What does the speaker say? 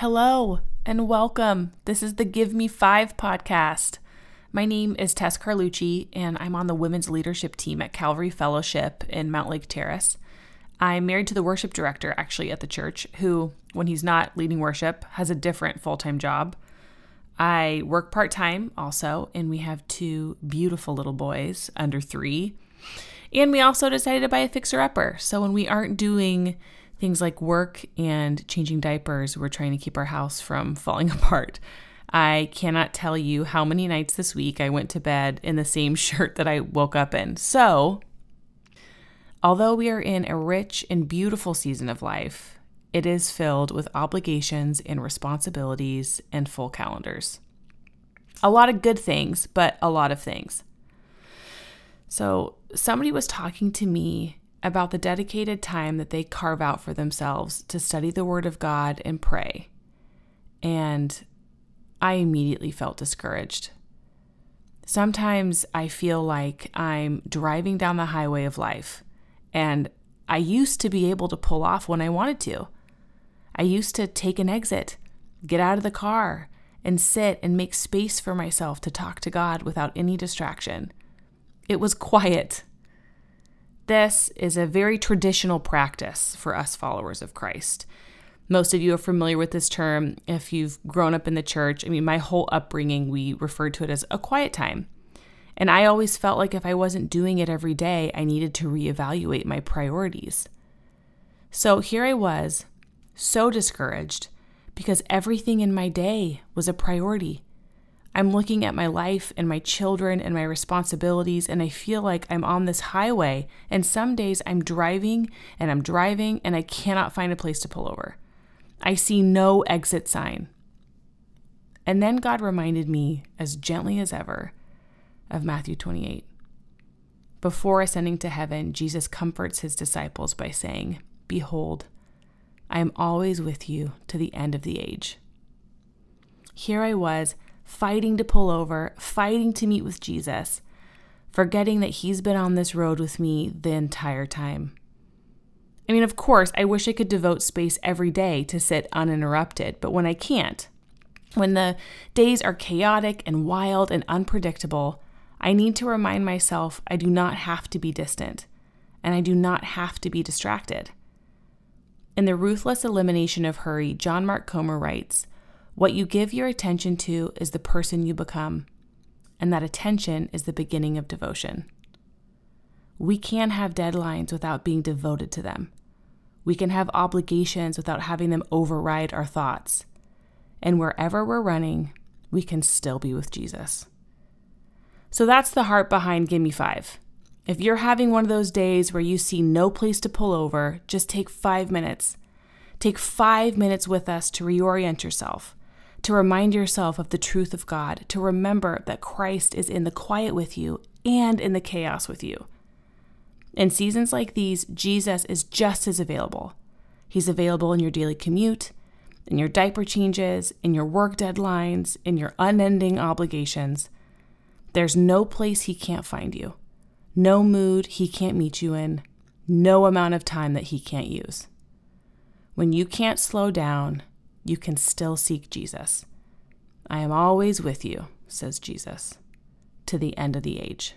Hello and welcome. This is the Give Me Five podcast. My name is Tess Carlucci, and I'm on the women's leadership team at Calvary Fellowship in Mountlake Terrace. I'm married to the worship director, actually, at the church, who, when he's not leading worship, has a different full time job. I work part time also, and we have two beautiful little boys under three. And we also decided to buy a fixer upper. So when we aren't doing things like work and changing diapers, we're trying to keep our house from falling apart. I cannot tell you how many nights this week I went to bed in the same shirt that I woke up in. So, although we are in a rich and beautiful season of life, it is filled with obligations and responsibilities and full calendars. A lot of good things, but a lot of things. So, somebody was talking to me about the dedicated time that they carve out for themselves to study the Word of God and pray. And I immediately felt discouraged. Sometimes I feel like I'm driving down the highway of life, and I used to be able to pull off when I wanted to. I used to take an exit, get out of the car, and sit and make space for myself to talk to God without any distraction. It was quiet this is a very traditional practice for us followers of Christ. Most of you are familiar with this term if you've grown up in the church. I mean, my whole upbringing, we referred to it as a quiet time. And I always felt like if I wasn't doing it every day, I needed to reevaluate my priorities. So here I was, so discouraged because everything in my day was a priority. I'm looking at my life and my children and my responsibilities, and I feel like I'm on this highway. And some days I'm driving and I'm driving and I cannot find a place to pull over. I see no exit sign. And then God reminded me, as gently as ever, of Matthew 28. Before ascending to heaven, Jesus comforts his disciples by saying, Behold, I am always with you to the end of the age. Here I was fighting to pull over, fighting to meet with Jesus, forgetting that He's been on this road with me the entire time. I mean, of course, I wish I could devote space every day to sit uninterrupted, but when I can't, when the days are chaotic and wild and unpredictable, I need to remind myself I do not have to be distant and I do not have to be distracted. In The Ruthless Elimination of Hurry, John Mark Comer writes what you give your attention to is the person you become, and that attention is the beginning of devotion. We can have deadlines without being devoted to them. We can have obligations without having them override our thoughts. And wherever we're running, we can still be with Jesus. So that's the heart behind Gimme Five. If you're having one of those days where you see no place to pull over, just take five minutes. Take five minutes with us to reorient yourself to remind yourself of the truth of God, to remember that Christ is in the quiet with you and in the chaos with you. In seasons like these, Jesus is just as available. He's available in your daily commute, in your diaper changes, in your work deadlines, in your unending obligations. There's no place he can't find you, no mood he can't meet you in, no amount of time that he can't use. When you can't slow down, you can still seek Jesus. I am always with you, says Jesus, to the end of the age.